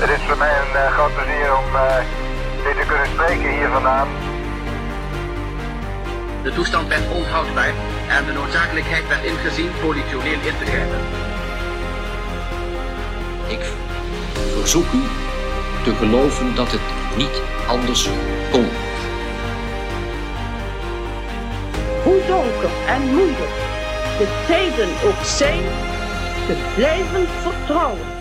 Het is voor mij een uh, groot plezier om uh, dit te kunnen spreken hier vandaan. De toestand werd onhoudbaar en de noodzakelijkheid werd ingezien politioneel in te grijpen. Ik verzoek u te geloven dat het niet anders kon. Hoe donker en moeilijk de tijden ook zijn, te blijven vertrouwen.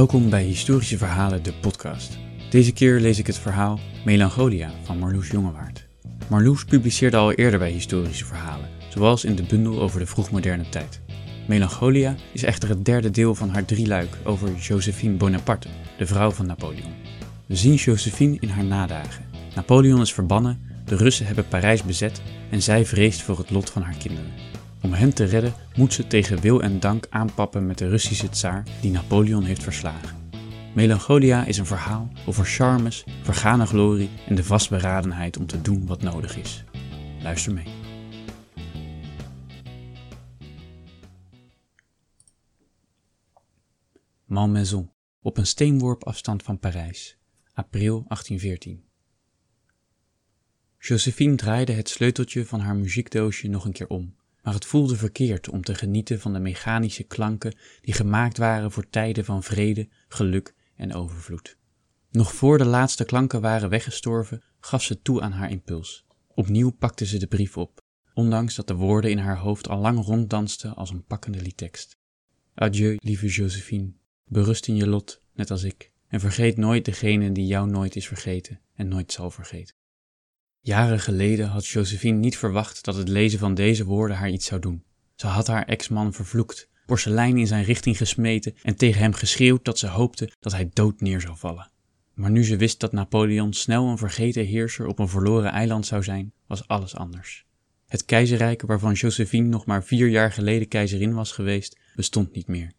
Welkom bij Historische Verhalen, de podcast. Deze keer lees ik het verhaal Melancholia van Marloes Jongewaard. Marloes publiceerde al eerder bij historische verhalen, zoals in de bundel over de vroegmoderne tijd. Melancholia is echter het derde deel van haar drieluik over Josephine Bonaparte, de vrouw van Napoleon. We zien Josephine in haar nadagen. Napoleon is verbannen, de Russen hebben Parijs bezet en zij vreest voor het lot van haar kinderen. Om hen te redden moet ze tegen wil en dank aanpappen met de Russische tsaar die Napoleon heeft verslagen. Melancholia is een verhaal over charmes, vergane glorie en de vastberadenheid om te doen wat nodig is. Luister mee. Malmaison, op een steenworp afstand van Parijs, april 1814. Josephine draaide het sleuteltje van haar muziekdoosje nog een keer om, maar het voelde verkeerd om te genieten van de mechanische klanken die gemaakt waren voor tijden van vrede, geluk en overvloed. Nog voor de laatste klanken waren weggestorven, gaf ze toe aan haar impuls. Opnieuw pakte ze de brief op, ondanks dat de woorden in haar hoofd al lang ronddansten als een pakkende liedtekst. Adieu, lieve Josephine. Berust in je lot, net als ik, en vergeet nooit degene die jou nooit is vergeten en nooit zal vergeten. Jaren geleden had Josephine niet verwacht dat het lezen van deze woorden haar iets zou doen. Ze had haar ex-man vervloekt, porselein in zijn richting gesmeten en tegen hem geschreeuwd dat ze hoopte dat hij dood neer zou vallen. Maar nu ze wist dat Napoleon snel een vergeten heerser op een verloren eiland zou zijn, was alles anders. Het keizerrijk waarvan Josephine nog maar vier jaar geleden keizerin was geweest, bestond niet meer.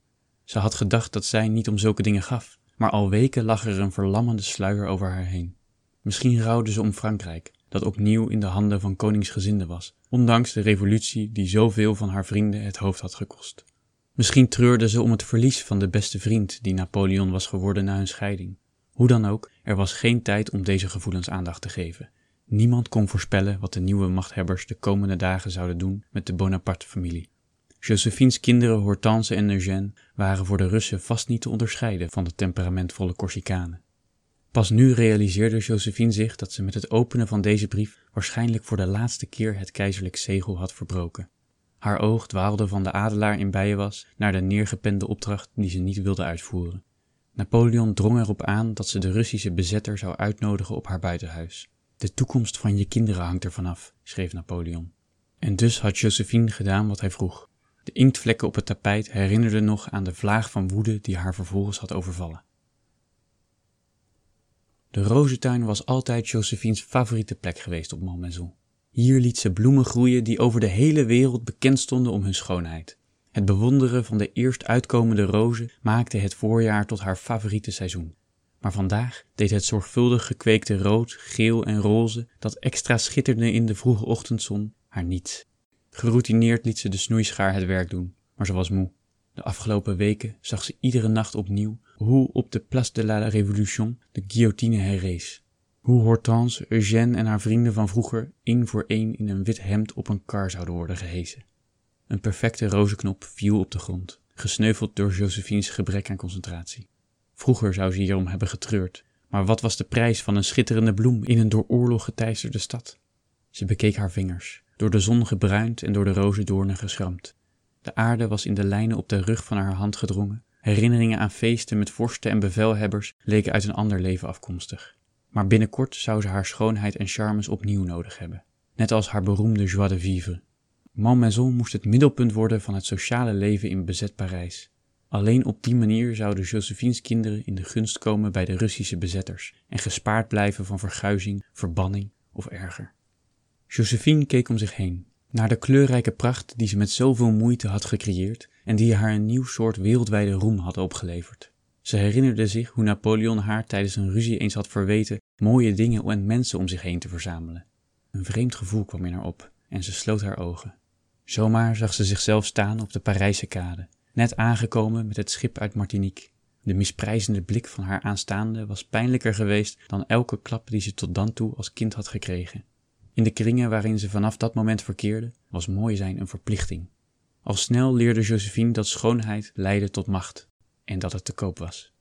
Ze had gedacht dat zij niet om zulke dingen gaf, maar al weken lag er een verlammende sluier over haar heen. Misschien rouwde ze om Frankrijk, dat opnieuw in de handen van koningsgezinden was, ondanks de revolutie die zoveel van haar vrienden het hoofd had gekost. Misschien treurde ze om het verlies van de beste vriend die Napoleon was geworden na hun scheiding. Hoe dan ook, er was geen tijd om deze gevoelens aandacht te geven. Niemand kon voorspellen wat de nieuwe machthebbers de komende dagen zouden doen met de Bonaparte-familie. Josephine's kinderen Hortense en Eugène waren voor de Russen vast niet te onderscheiden van de temperamentvolle Corsicanen. Pas nu realiseerde Josephine zich dat ze met het openen van deze brief waarschijnlijk voor de laatste keer het keizerlijk zegel had verbroken. Haar oog dwaalde van de adelaar in Bijenwas naar de neergepende opdracht die ze niet wilde uitvoeren. Napoleon drong erop aan dat ze de Russische bezetter zou uitnodigen op haar buitenhuis. De toekomst van je kinderen hangt ervan af, schreef Napoleon. En dus had Josephine gedaan wat hij vroeg. De inktvlekken op het tapijt herinnerden nog aan de vlaag van woede die haar vervolgens had overvallen. De rozentuin was altijd Josephine's favoriete plek geweest op Malmaison. Hier liet ze bloemen groeien die over de hele wereld bekend stonden om hun schoonheid. Het bewonderen van de eerst uitkomende rozen maakte het voorjaar tot haar favoriete seizoen. Maar vandaag deed het zorgvuldig gekweekte rood, geel en roze, dat extra schitterde in de vroege ochtendzon, haar niets. Geroutineerd liet ze de snoeischaar het werk doen, maar ze was moe. De afgelopen weken zag ze iedere nacht opnieuw hoe op de Place de la Révolution de guillotine herrees. Hoe Hortense, Eugène en haar vrienden van vroeger één voor één in een wit hemd op een kar zouden worden gehesen. Een perfecte rozenknop viel op de grond, gesneuveld door Josephine's gebrek aan concentratie. Vroeger zou ze hierom hebben getreurd, maar wat was de prijs van een schitterende bloem in een door oorlog geteisterde stad? Ze bekeek haar vingers, door de zon gebruind en door de rozendoornen geschramd. De aarde was in de lijnen op de rug van haar hand gedrongen. Herinneringen aan feesten met vorsten en bevelhebbers leken uit een ander leven afkomstig. Maar binnenkort zou ze haar schoonheid en charmes opnieuw nodig hebben, net als haar beroemde joie de vivre. Malmaison moest het middelpunt worden van het sociale leven in bezet Parijs. Alleen op die manier zouden Josephine's kinderen in de gunst komen bij de Russische bezetters en gespaard blijven van verguizing, verbanning of erger. Josephine keek om zich heen, naar de kleurrijke pracht die ze met zoveel moeite had gecreëerd en die haar een nieuw soort wereldwijde roem had opgeleverd. Ze herinnerde zich hoe Napoleon haar tijdens een ruzie eens had verweten mooie dingen en mensen om zich heen te verzamelen. Een vreemd gevoel kwam in haar op en ze sloot haar ogen. Zomaar zag ze zichzelf staan op de Parijse kade, net aangekomen met het schip uit Martinique. De misprijzende blik van haar aanstaande was pijnlijker geweest dan elke klap die ze tot dan toe als kind had gekregen. In de kringen waarin ze vanaf dat moment verkeerde, was mooi zijn een verplichting. Al snel leerde Josephine dat schoonheid leidde tot macht en dat het te koop was.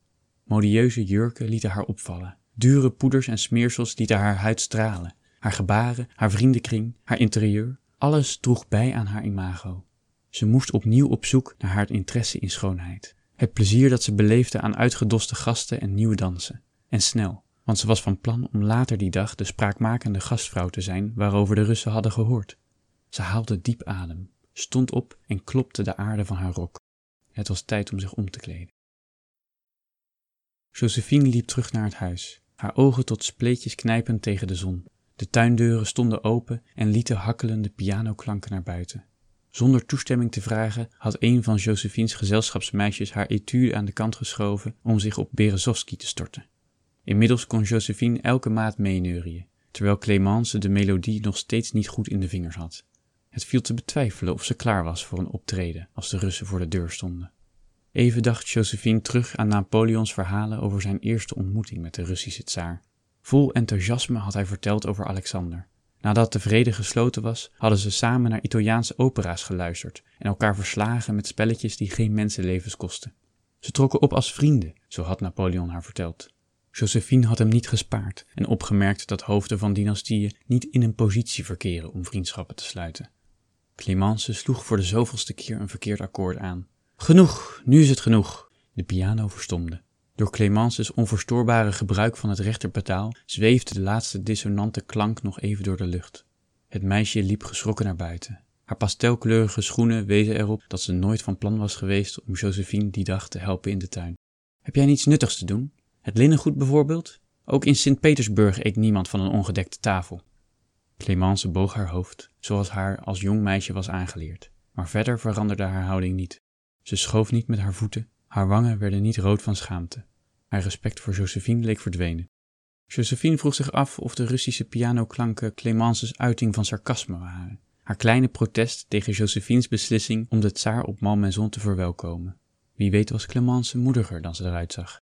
Modieuze jurken lieten haar opvallen. Dure poeders en smeersels lieten haar huid stralen. Haar gebaren, haar vriendenkring, haar interieur, alles droeg bij aan haar imago. Ze moest opnieuw op zoek naar haar interesse in schoonheid. Het plezier dat ze beleefde aan uitgedoste gasten en nieuwe dansen. En snel, want ze was van plan om later die dag de spraakmakende gastvrouw te zijn waarover de Russen hadden gehoord. Ze haalde diep adem, stond op en klopte de aarde van haar rok. Het was tijd om zich om te kleden. Josephine liep terug naar het huis, haar ogen tot spleetjes knijpend tegen de zon. De tuindeuren stonden open en lieten hakkelende pianoklanken naar buiten. Zonder toestemming te vragen had een van Josephine's gezelschapsmeisjes haar etude aan de kant geschoven om zich op Berezovski te storten. Inmiddels kon Josephine elke maat meeneurien, terwijl Clemence de melodie nog steeds niet goed in de vingers had. Het viel te betwijfelen of ze klaar was voor een optreden als de Russen voor de deur stonden. Even dacht Josephine terug aan Napoleons verhalen over zijn eerste ontmoeting met de Russische tsaar. Vol enthousiasme had hij verteld over Alexander. Nadat de vrede gesloten was, hadden ze samen naar Italiaanse opera's geluisterd en elkaar verslagen met spelletjes die geen mensenlevens kostten. Ze trokken op als vrienden, zo had Napoleon haar verteld. Josephine had hem niet gespaard en opgemerkt dat hoofden van dynastieën niet in een positie verkeren om vriendschappen te sluiten. Clemence sloeg voor de zoveelste keer een verkeerd akkoord aan. Genoeg, nu is het genoeg. De piano verstomde. Door Clemence's onverstoorbare gebruik van het rechterpedaal zweefde de laatste dissonante klank nog even door de lucht. Het meisje liep geschrokken naar buiten. Haar pastelkleurige schoenen wezen erop dat ze nooit van plan was geweest om Josephine die dag te helpen in de tuin. Heb jij niets nuttigs te doen? Het linnengoed bijvoorbeeld? Ook in Sint-Petersburg eet niemand van een ongedekte tafel. Clemence boog haar hoofd, zoals haar als jong meisje was aangeleerd, maar verder veranderde haar houding niet. Ze schoof niet met haar voeten, haar wangen werden niet rood van schaamte. Haar respect voor Josephine leek verdwenen. Josephine vroeg zich af of de Russische pianoklanken Clemence's uiting van sarcasme waren. Haar kleine protest tegen Josephine's beslissing om de tsaar op Malmaison te verwelkomen. Wie weet was Clemence moediger dan ze eruit zag.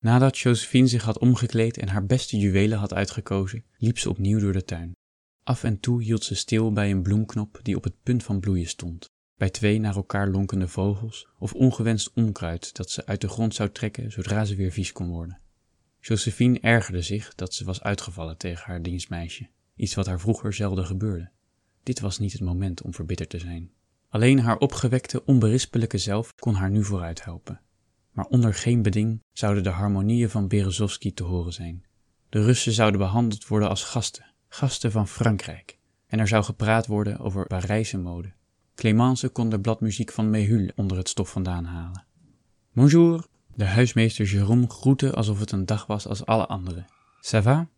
Nadat Josephine zich had omgekleed en haar beste juwelen had uitgekozen, liep ze opnieuw door de tuin. Af en toe hield ze stil bij een bloemknop die op het punt van bloeien stond, bij twee naar elkaar lonkende vogels of ongewenst onkruid dat ze uit de grond zou trekken zodra ze weer vies kon worden. Josephine ergerde zich dat ze was uitgevallen tegen haar dienstmeisje, iets wat haar vroeger zelden gebeurde. Dit was niet het moment om verbitterd te zijn. Alleen haar opgewekte, onberispelijke zelf kon haar nu vooruit helpen maar onder geen beding zouden de harmonieën van Berezovsky te horen zijn. De Russen zouden behandeld worden als gasten, gasten van Frankrijk, en er zou gepraat worden over Parijse mode. Clemence kon de bladmuziek van Mehul onder het stof vandaan halen. Bonjour! De huismeester Jérôme groette alsof het een dag was als alle andere. Ça va?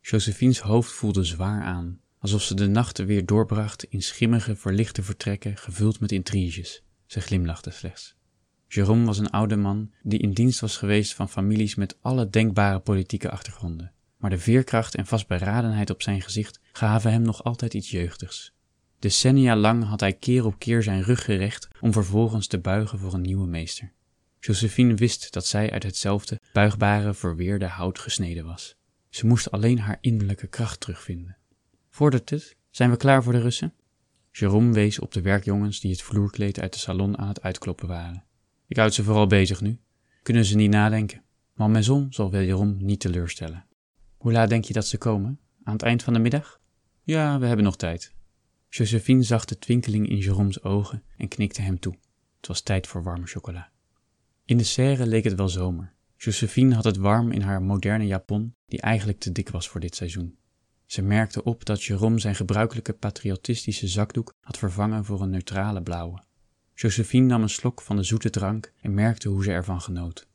Josephine's hoofd voelde zwaar aan, alsof ze de nachten weer doorbracht in schimmige, verlichte vertrekken gevuld met intriges. Ze glimlachte slechts. Jérôme was een oude man die in dienst was geweest van families met alle denkbare politieke achtergronden. Maar de veerkracht en vastberadenheid op zijn gezicht gaven hem nog altijd iets jeugdigs. Decennia lang had hij keer op keer zijn rug gerecht om vervolgens te buigen voor een nieuwe meester. Josephine wist dat zij uit hetzelfde buigbare, verweerde hout gesneden was. Ze moest alleen haar innerlijke kracht terugvinden. Vordert het? Zijn we klaar voor de Russen? Jérôme wees op de werkjongens die het vloerkleed uit de salon aan het uitkloppen waren. Ik houd ze vooral bezig nu. Kunnen ze niet nadenken. Maar mijn zon zal wederom niet teleurstellen. Hoe laat denk je dat ze komen? Aan het eind van de middag? Ja, we hebben nog tijd. Josephine zag de twinkeling in Jérôme's ogen en knikte hem toe. Het was tijd voor warme chocola. In de serre leek het wel zomer. Josephine had het warm in haar moderne japon, die eigenlijk te dik was voor dit seizoen. Ze merkte op dat Jérôme zijn gebruikelijke patriotistische zakdoek had vervangen voor een neutrale blauwe. Josephine nam een slok van de zoete drank en merkte hoe ze ervan genoot.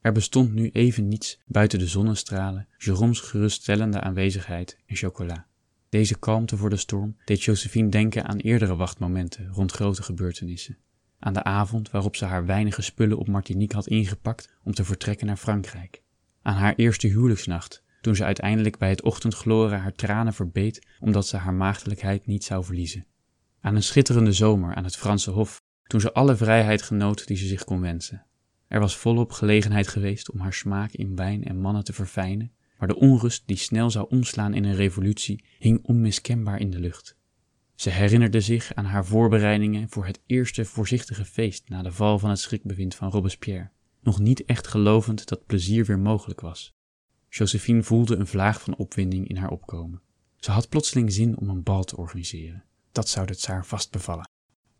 Er bestond nu even niets buiten de zonnestralen, Jérôme's geruststellende aanwezigheid en chocola. Deze kalmte voor de storm deed Josephine denken aan eerdere wachtmomenten rond grote gebeurtenissen. Aan de avond waarop ze haar weinige spullen op Martinique had ingepakt om te vertrekken naar Frankrijk. Aan haar eerste huwelijksnacht, toen ze uiteindelijk bij het ochtendgloren haar tranen verbeet omdat ze haar maagdelijkheid niet zou verliezen. Aan een schitterende zomer aan het Franse Hof, toen ze alle vrijheid genoot die ze zich kon wensen. Er was volop gelegenheid geweest om haar smaak in wijn en mannen te verfijnen, maar de onrust die snel zou omslaan in een revolutie hing onmiskenbaar in de lucht. Ze herinnerde zich aan haar voorbereidingen voor het eerste voorzichtige feest na de val van het schrikbewind van Robespierre, nog niet echt gelovend dat plezier weer mogelijk was. Josephine voelde een vlaag van opwinding in haar opkomen. Ze had plotseling zin om een bal te organiseren. Dat zou de tsaar vast bevallen.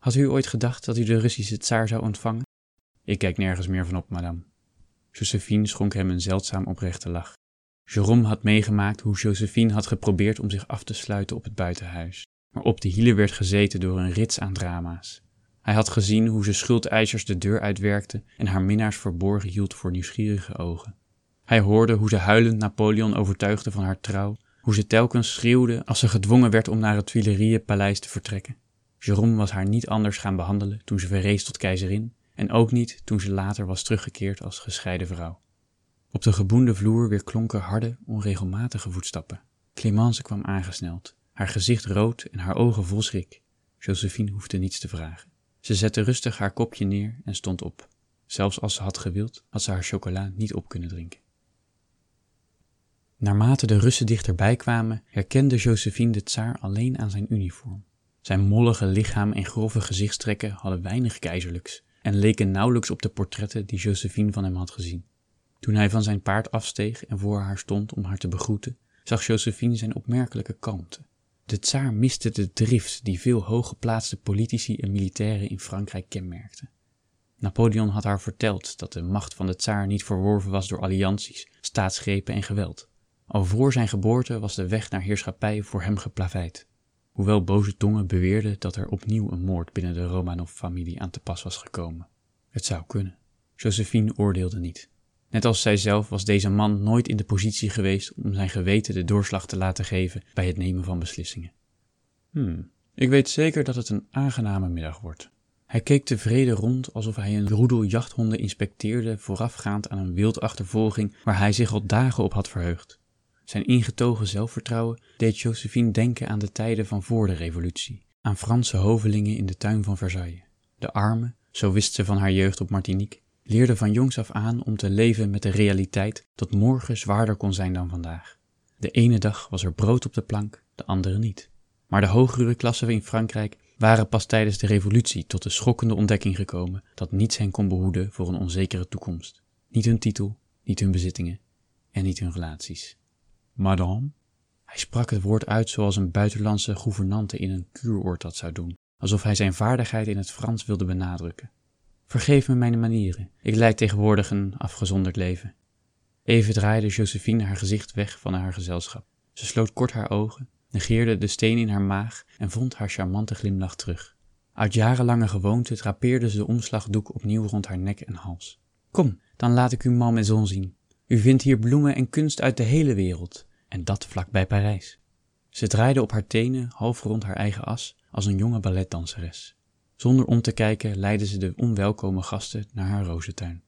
Had u ooit gedacht dat u de Russische tsaar zou ontvangen? Ik kijk nergens meer van op, madame. Josephine schonk hem een zeldzaam oprechte lach. Jérôme had meegemaakt hoe Josephine had geprobeerd om zich af te sluiten op het buitenhuis, maar op de hielen werd gezeten door een rits aan drama's. Hij had gezien hoe ze schuldeisers de deur uitwerkte en haar minnaars verborgen hield voor nieuwsgierige ogen. Hij hoorde hoe ze huilend Napoleon overtuigde van haar trouw, hoe ze telkens schreeuwde als ze gedwongen werd om naar het Tuileries-paleis te vertrekken. Jérôme was haar niet anders gaan behandelen toen ze verrees tot keizerin en ook niet toen ze later was teruggekeerd als gescheiden vrouw. Op de geboende vloer weer klonken harde, onregelmatige voetstappen. Clemence kwam aangesneld, haar gezicht rood en haar ogen vol schrik. Josephine hoefde niets te vragen. Ze zette rustig haar kopje neer en stond op. Zelfs als ze had gewild, had ze haar chocola niet op kunnen drinken. Naarmate de Russen dichterbij kwamen, herkende Josephine de tsaar alleen aan zijn uniform. Zijn mollige lichaam en grove gezichtstrekken hadden weinig keizerlijks en leken nauwelijks op de portretten die Josephine van hem had gezien. Toen hij van zijn paard afsteeg en voor haar stond om haar te begroeten, zag Josephine zijn opmerkelijke kalmte. De tsaar miste de drift die veel hooggeplaatste politici en militairen in Frankrijk kenmerkte. Napoleon had haar verteld dat de macht van de tsaar niet verworven was door allianties, staatsgrepen en geweld. Al voor zijn geboorte was de weg naar heerschappij voor hem geplaveid. Hoewel boze tongen beweerden dat er opnieuw een moord binnen de Romanov-familie aan te pas was gekomen. Het zou kunnen. Josephine oordeelde niet. Net als zijzelf was deze man nooit in de positie geweest om zijn geweten de doorslag te laten geven bij het nemen van beslissingen. Hmm, ik weet zeker dat het een aangename middag wordt. Hij keek tevreden rond alsof hij een roedel jachthonden inspecteerde voorafgaand aan een wildachtervolging waar hij zich al dagen op had verheugd. Zijn ingetogen zelfvertrouwen deed Josephine denken aan de tijden van voor de revolutie, aan Franse hovelingen in de tuin van Versailles. De arme, zo wist ze van haar jeugd op Martinique, leerde van jongs af aan om te leven met de realiteit dat morgen zwaarder kon zijn dan vandaag. De ene dag was er brood op de plank, de andere niet. Maar de hogere klassen in Frankrijk waren pas tijdens de revolutie tot de schokkende ontdekking gekomen dat niets hen kon behoeden voor een onzekere toekomst. Niet hun titel, niet hun bezittingen en niet hun relaties. Madame? Hij sprak het woord uit zoals een buitenlandse gouvernante in een kuuroord dat zou doen, alsof hij zijn vaardigheid in het Frans wilde benadrukken. Vergeef me mijn manieren, ik leid tegenwoordig een afgezonderd leven. Even draaide Josephine haar gezicht weg van haar gezelschap. Ze sloot kort haar ogen, negeerde de steen in haar maag en vond haar charmante glimlach terug. Uit jarenlange gewoonte drapeerde ze de omslagdoek opnieuw rond haar nek en hals. Kom, dan laat ik u Malmaison zien. U vindt hier bloemen en kunst uit de hele wereld, en dat vlak bij Parijs. Ze draaide op haar tenen half rond haar eigen as als een jonge balletdanseres. Zonder om te kijken leidde ze de onwelkome gasten naar haar rozentuin.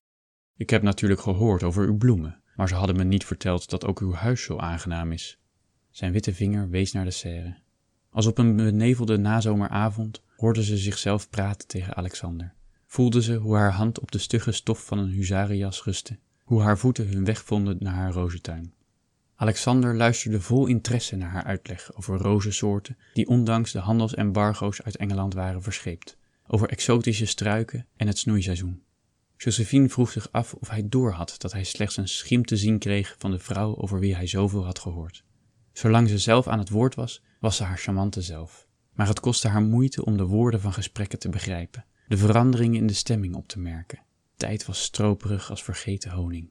Ik heb natuurlijk gehoord over uw bloemen, maar ze hadden me niet verteld dat ook uw huis zo aangenaam is. Zijn witte vinger wees naar de serre. Als op een benevelde nazomeravond hoorde ze zichzelf praten tegen Alexander. Voelde ze hoe haar hand op de stugge stof van een huzarenjas rustte, hoe haar voeten hun weg vonden naar haar rozentuin. Alexander luisterde vol interesse naar haar uitleg over rozensoorten die ondanks de handelsembargo's uit Engeland waren verscheept, over exotische struiken en het snoeiseizoen. Josephine vroeg zich af of hij doorhad dat hij slechts een schim te zien kreeg van de vrouw over wie hij zoveel had gehoord. Zolang ze zelf aan het woord was, was ze haar charmante zelf. Maar het kostte haar moeite om de woorden van gesprekken te begrijpen, de veranderingen in de stemming op te merken. Tijd was stroperig als vergeten honing.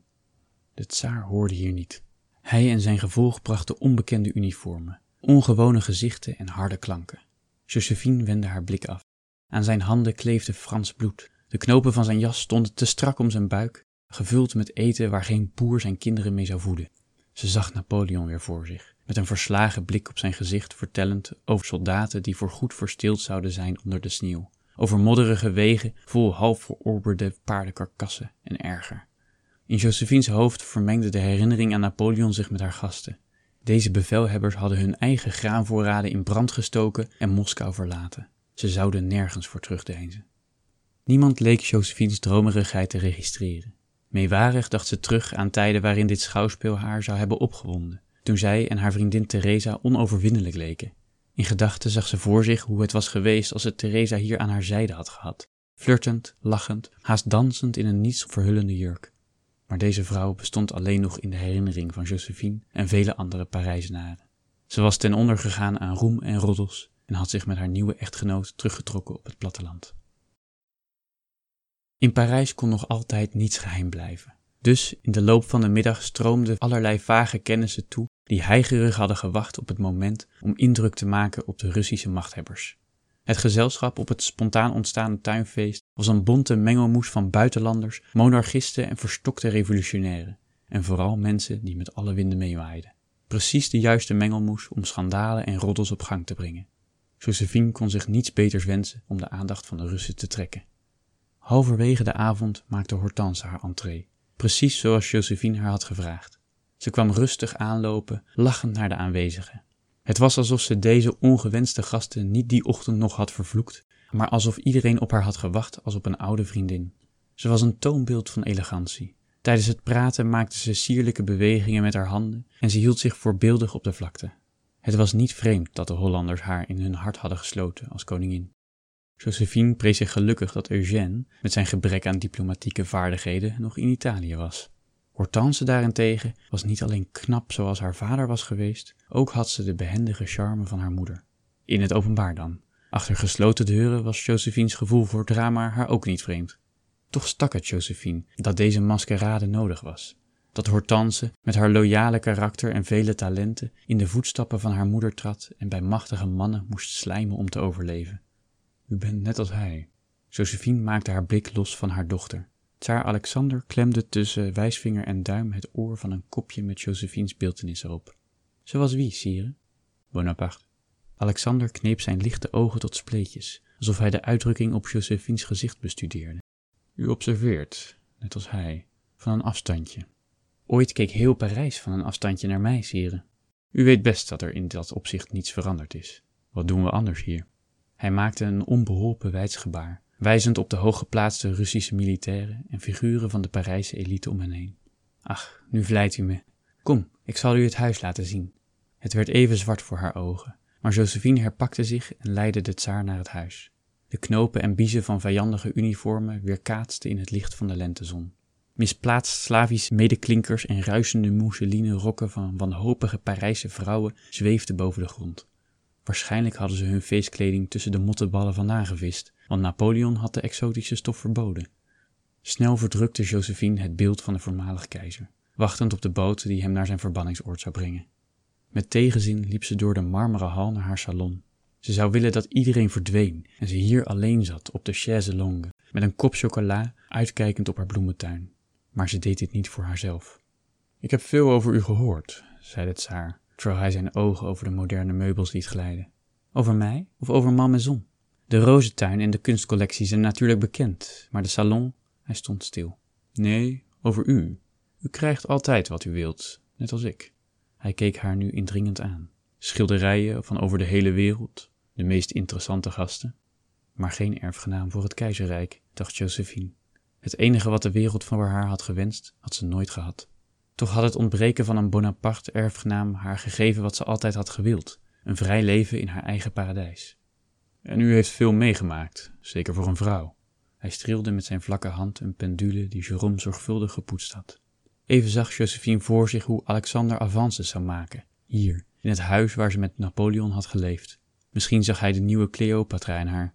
De tsaar hoorde hier niet. Hij en zijn gevolg brachten onbekende uniformen, ongewone gezichten en harde klanken. Josephine wendde haar blik af. Aan zijn handen kleefde Frans bloed. De knopen van zijn jas stonden te strak om zijn buik, gevuld met eten waar geen boer zijn kinderen mee zou voeden. Ze zag Napoleon weer voor zich, met een verslagen blik op zijn gezicht vertellend over soldaten die voorgoed verstild zouden zijn onder de sneeuw, over modderige wegen vol half verorberde paardenkarkassen en erger. In Josephine's hoofd vermengde de herinnering aan Napoleon zich met haar gasten. Deze bevelhebbers hadden hun eigen graanvoorraden in brand gestoken en Moskou verlaten. Ze zouden nergens voor terugdeinzen. Niemand leek Josephine's dromerigheid te registreren. Meewarig dacht ze terug aan tijden waarin dit schouwspel haar zou hebben opgewonden, toen zij en haar vriendin Teresa onoverwinnelijk leken. In gedachten zag ze voor zich hoe het was geweest als ze Teresa hier aan haar zijde had gehad, flirtend, lachend, haast dansend in een niets verhullende jurk. Maar deze vrouw bestond alleen nog in de herinnering van Josephine en vele andere Parijzenaren. Ze was ten onder gegaan aan roem en roddels en had zich met haar nieuwe echtgenoot teruggetrokken op het platteland. In Parijs kon nog altijd niets geheim blijven. Dus in de loop van de middag stroomden allerlei vage kennissen toe die heigerig hadden gewacht op het moment om indruk te maken op de Russische machthebbers. Het gezelschap op het spontaan ontstaande tuinfeest was een bonte mengelmoes van buitenlanders, monarchisten en verstokte revolutionairen, en vooral mensen die met alle winden meewaaiden. Precies de juiste mengelmoes om schandalen en roddels op gang te brengen. Josephine kon zich niets beters wensen om de aandacht van de Russen te trekken. Halverwege de avond maakte Hortense haar entree, precies zoals Josephine haar had gevraagd. Ze kwam rustig aanlopen, lachend naar de aanwezigen. Het was alsof ze deze ongewenste gasten niet die ochtend nog had vervloekt, maar alsof iedereen op haar had gewacht als op een oude vriendin. Ze was een toonbeeld van elegantie. Tijdens het praten maakte ze sierlijke bewegingen met haar handen en ze hield zich voorbeeldig op de vlakte. Het was niet vreemd dat de Hollanders haar in hun hart hadden gesloten als koningin. Josephine prees zich gelukkig dat Eugène, met zijn gebrek aan diplomatieke vaardigheden, nog in Italië was. Hortense daarentegen was niet alleen knap zoals haar vader was geweest, ook had ze de behendige charme van haar moeder. In het openbaar dan. Achter gesloten deuren was Josephine's gevoel voor drama haar ook niet vreemd. Toch stak het Josephine dat deze maskerade nodig was. Dat Hortense, met haar loyale karakter en vele talenten, in de voetstappen van haar moeder trad en bij machtige mannen moest slijmen om te overleven. U bent net als hij. Josephine maakte haar blik los van haar dochter. Tsaar Alexander klemde tussen wijsvinger en duim het oor van een kopje met Josephine's beeltenis erop. Zoals wie, sire? Bonaparte. Alexander kneep zijn lichte ogen tot spleetjes, alsof hij de uitdrukking op Josephine's gezicht bestudeerde. U observeert, net als hij, van een afstandje. Ooit keek heel Parijs van een afstandje naar mij, sire. U weet best dat er in dat opzicht niets veranderd is. Wat doen we anders hier? Hij maakte een onbeholpen wijsgebaar, wijzend op de hooggeplaatste Russische militairen en figuren van de Parijse elite om hen heen. Ach, nu vlijt u me. Kom, ik zal u het huis laten zien. Het werd even zwart voor haar ogen, maar Josephine herpakte zich en leidde de tsaar naar het huis. De knopen en biezen van vijandige uniformen weerkaatsten in het licht van de lentezon. Misplaatst Slavische medeklinkers en ruisende mousseline rokken van wanhopige Parijse vrouwen zweefden boven de grond. Waarschijnlijk hadden ze hun feestkleding tussen de mottenballen vandaan gevist, want Napoleon had de exotische stof verboden. Snel verdrukte Josephine het beeld van de voormalig keizer, wachtend op de boot die hem naar zijn verbanningsoord zou brengen. Met tegenzin liep ze door de marmeren hal naar haar salon. Ze zou willen dat iedereen verdween en ze hier alleen zat op de chaise longue, met een kop chocola, uitkijkend op haar bloementuin. Maar ze deed dit niet voor haarzelf. Ik heb veel over u gehoord, zei de tsaar, terwijl hij zijn ogen over de moderne meubels liet glijden. Over mij of over Malmaison? De rozentuin en de kunstcollectie zijn natuurlijk bekend, maar de salon, hij stond stil. Nee, over u. U krijgt altijd wat u wilt, net als ik. Hij keek haar nu indringend aan. Schilderijen van over de hele wereld, de meest interessante gasten. Maar geen erfgenaam voor het keizerrijk, dacht Josephine. Het enige wat de wereld voor haar had gewenst, had ze nooit gehad. Toch had het ontbreken van een Bonaparte-erfgenaam haar gegeven wat ze altijd had gewild: een vrij leven in haar eigen paradijs. En u heeft veel meegemaakt, zeker voor een vrouw. Hij streelde met zijn vlakke hand een pendule die Jérôme zorgvuldig gepoetst had. Even zag Josephine voor zich hoe Alexander avances zou maken, hier, in het huis waar ze met Napoleon had geleefd. Misschien zag hij de nieuwe Cleopatra in haar.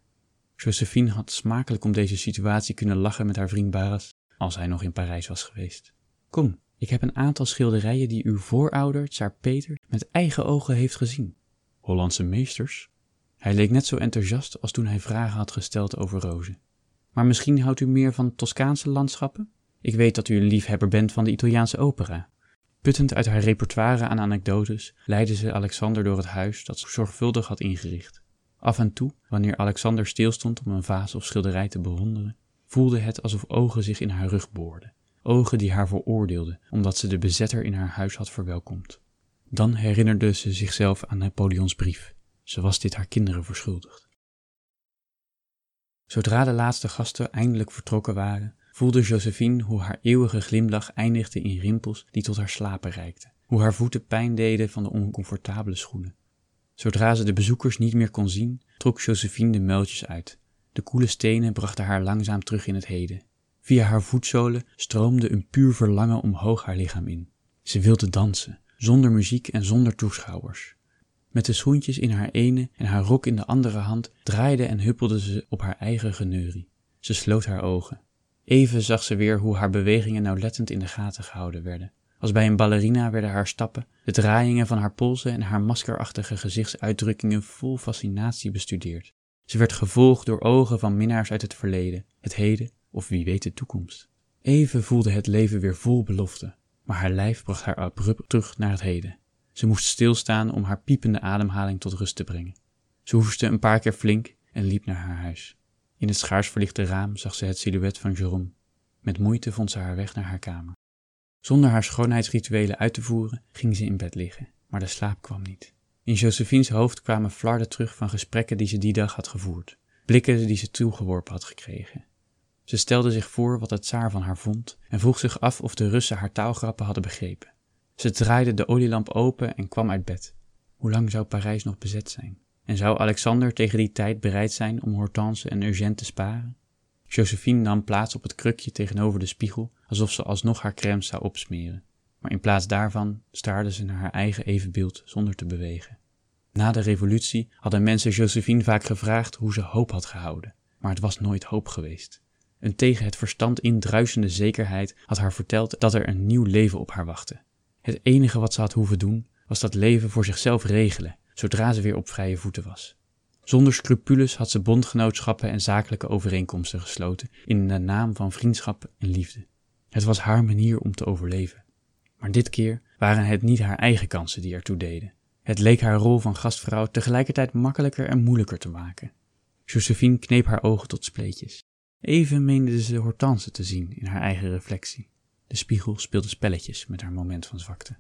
Josephine had smakelijk om deze situatie kunnen lachen met haar vriend Barras, als hij nog in Parijs was geweest. Kom, ik heb een aantal schilderijen die uw voorouder, Tsaar Peter, met eigen ogen heeft gezien. Hollandse meesters? Hij leek net zo enthousiast als toen hij vragen had gesteld over rozen. Maar misschien houdt u meer van Toscaanse landschappen? Ik weet dat u een liefhebber bent van de Italiaanse opera. Puttend uit haar repertoire aan anekdotes leidde ze Alexander door het huis dat ze zorgvuldig had ingericht. Af en toe, wanneer Alexander stilstond om een vaas of schilderij te bewonderen, voelde het alsof ogen zich in haar rug boorden ogen die haar veroordeelden omdat ze de bezetter in haar huis had verwelkomd. Dan herinnerde ze zichzelf aan Napoleons brief. Ze was dit haar kinderen verschuldigd. Zodra de laatste gasten eindelijk vertrokken waren, voelde Josephine hoe haar eeuwige glimlach eindigde in rimpels die tot haar slapen reikten, hoe haar voeten pijn deden van de oncomfortabele schoenen. Zodra ze de bezoekers niet meer kon zien, trok Josephine de muiltjes uit. De koele stenen brachten haar langzaam terug in het heden. Via haar voetzolen stroomde een puur verlangen omhoog haar lichaam in. Ze wilde dansen, zonder muziek en zonder toeschouwers. Met de schoentjes in haar ene en haar rok in de andere hand draaide en huppelde ze op haar eigen geneurie. Ze sloot haar ogen. Even zag ze weer hoe haar bewegingen nauwlettend in de gaten gehouden werden. Als bij een ballerina werden haar stappen, de draaiingen van haar polsen en haar maskerachtige gezichtsuitdrukkingen vol fascinatie bestudeerd. Ze werd gevolgd door ogen van minnaars uit het verleden, het heden of wie weet de toekomst. Even voelde het leven weer vol belofte, maar haar lijf bracht haar abrupt terug naar het heden. Ze moest stilstaan om haar piepende ademhaling tot rust te brengen. Ze hoestte een paar keer flink en liep naar haar huis. In het schaars verlichte raam zag ze het silhouet van Jérôme. Met moeite vond ze haar weg naar haar kamer. Zonder haar schoonheidsrituelen uit te voeren, ging ze in bed liggen, maar de slaap kwam niet. In Josephine's hoofd kwamen flarden terug van gesprekken die ze die dag had gevoerd, blikken die ze toegeworpen had gekregen. Ze stelde zich voor wat het tsaar van haar vond en vroeg zich af of de Russen haar taalgrappen hadden begrepen. Ze draaide de olielamp open en kwam uit bed. Hoe lang zou Parijs nog bezet zijn? En zou Alexander tegen die tijd bereid zijn om Hortense en Eugène te sparen? Josephine nam plaats op het krukje tegenover de spiegel, alsof ze alsnog haar crème zou opsmeren. Maar in plaats daarvan staarde ze naar haar eigen evenbeeld zonder te bewegen. Na de revolutie hadden mensen Josephine vaak gevraagd hoe ze hoop had gehouden, maar het was nooit hoop geweest. Een tegen het verstand indruisende zekerheid had haar verteld dat er een nieuw leven op haar wachtte. Het enige wat ze had hoeven doen, was dat leven voor zichzelf regelen, zodra ze weer op vrije voeten was. Zonder scrupules had ze bondgenootschappen en zakelijke overeenkomsten gesloten in de naam van vriendschap en liefde. Het was haar manier om te overleven. Maar dit keer waren het niet haar eigen kansen die ertoe deden. Het leek haar rol van gastvrouw tegelijkertijd makkelijker en moeilijker te maken. Josephine kneep haar ogen tot spleetjes. Even meende ze Hortense te zien in haar eigen reflectie. De spiegel speelde spelletjes met haar moment van zwakte.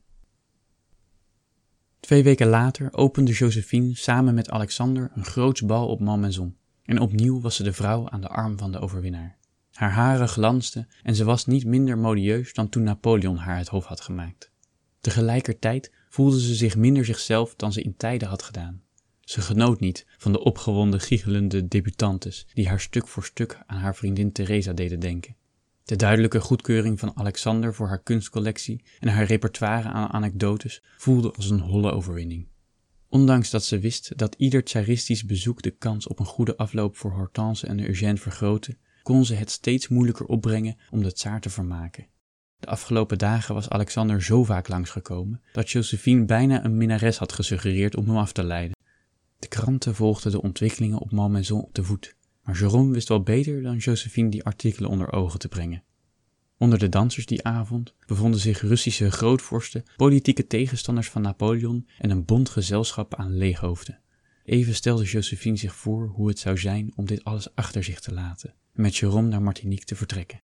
Twee weken later opende Josephine samen met Alexander een groots bal op Malmaison. En opnieuw was ze de vrouw aan de arm van de overwinnaar. Haar haren glansden en ze was niet minder modieus dan toen Napoleon haar het hof had gemaakt. Tegelijkertijd voelde ze zich minder zichzelf dan ze in tijden had gedaan. Ze genoot niet van de opgewonden, giechelende debutantes die haar stuk voor stuk aan haar vriendin Teresa deden denken. De duidelijke goedkeuring van Alexander voor haar kunstcollectie en haar repertoire aan anekdotes voelde als een holle overwinning. Ondanks dat ze wist dat ieder tsaristisch bezoek de kans op een goede afloop voor Hortense en Eugène vergrootte, kon ze het steeds moeilijker opbrengen om de tsaar te vermaken. De afgelopen dagen was Alexander zo vaak langsgekomen dat Josephine bijna een minnares had gesuggereerd om hem af te leiden. De kranten volgden de ontwikkelingen op Malmaison op de voet. Maar Jérôme wist wel beter dan Josephine die artikelen onder ogen te brengen. Onder de dansers die avond bevonden zich Russische grootvorsten, politieke tegenstanders van Napoleon en een bond gezelschap aan leeghoofden. Even stelde Josephine zich voor hoe het zou zijn om dit alles achter zich te laten en met Jérôme naar Martinique te vertrekken.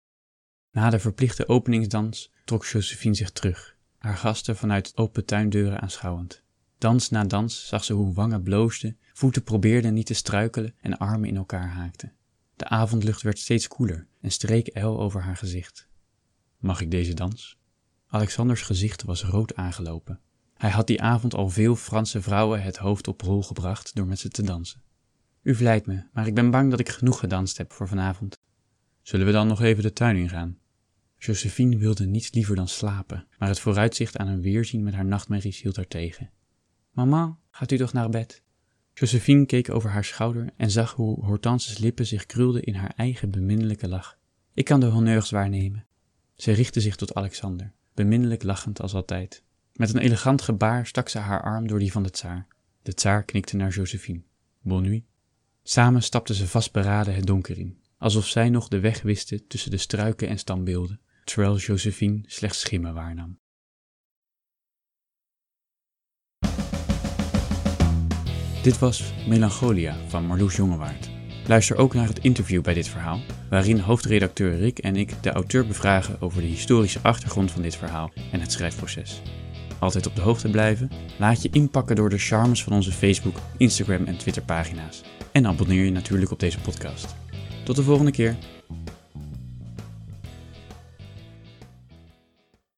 Na de verplichte openingsdans trok Josephine zich terug, haar gasten vanuit open tuindeuren aanschouwend. Dans na dans zag ze hoe wangen bloosden, voeten probeerden niet te struikelen en armen in elkaar haakten. De avondlucht werd steeds koeler en streek El over haar gezicht. Mag ik deze dans? Alexanders gezicht was rood aangelopen. Hij had die avond al veel Franse vrouwen het hoofd op rol gebracht door met ze te dansen. U vleit me, maar ik ben bang dat ik genoeg gedanst heb voor vanavond. Zullen we dan nog even de tuin ingaan? Josephine wilde niets liever dan slapen, maar het vooruitzicht aan een weerzien met haar nachtmerries hield haar tegen. Mama, gaat u toch naar bed? Josephine keek over haar schouder en zag hoe Hortense's lippen zich krulden in haar eigen beminnelijke lach. Ik kan de honneurs waarnemen. Ze richtte zich tot Alexander, beminnelijk lachend als altijd. Met een elegant gebaar stak ze haar arm door die van de tsaar. De tsaar knikte naar Josephine. Bonne nuit. Samen stapten ze vastberaden het donker in, alsof zij nog de weg wisten tussen de struiken en standbeelden, terwijl Josephine slechts schimmen waarnam. Dit was Melancholia van Marloes Jongewaard. Luister ook naar het interview bij dit verhaal, waarin hoofdredacteur Rick en ik de auteur bevragen over de historische achtergrond van dit verhaal en het schrijfproces. Altijd op de hoogte blijven? Laat je inpakken door de charmes van onze Facebook, Instagram en Twitter pagina's. En abonneer je natuurlijk op deze podcast. Tot de volgende keer.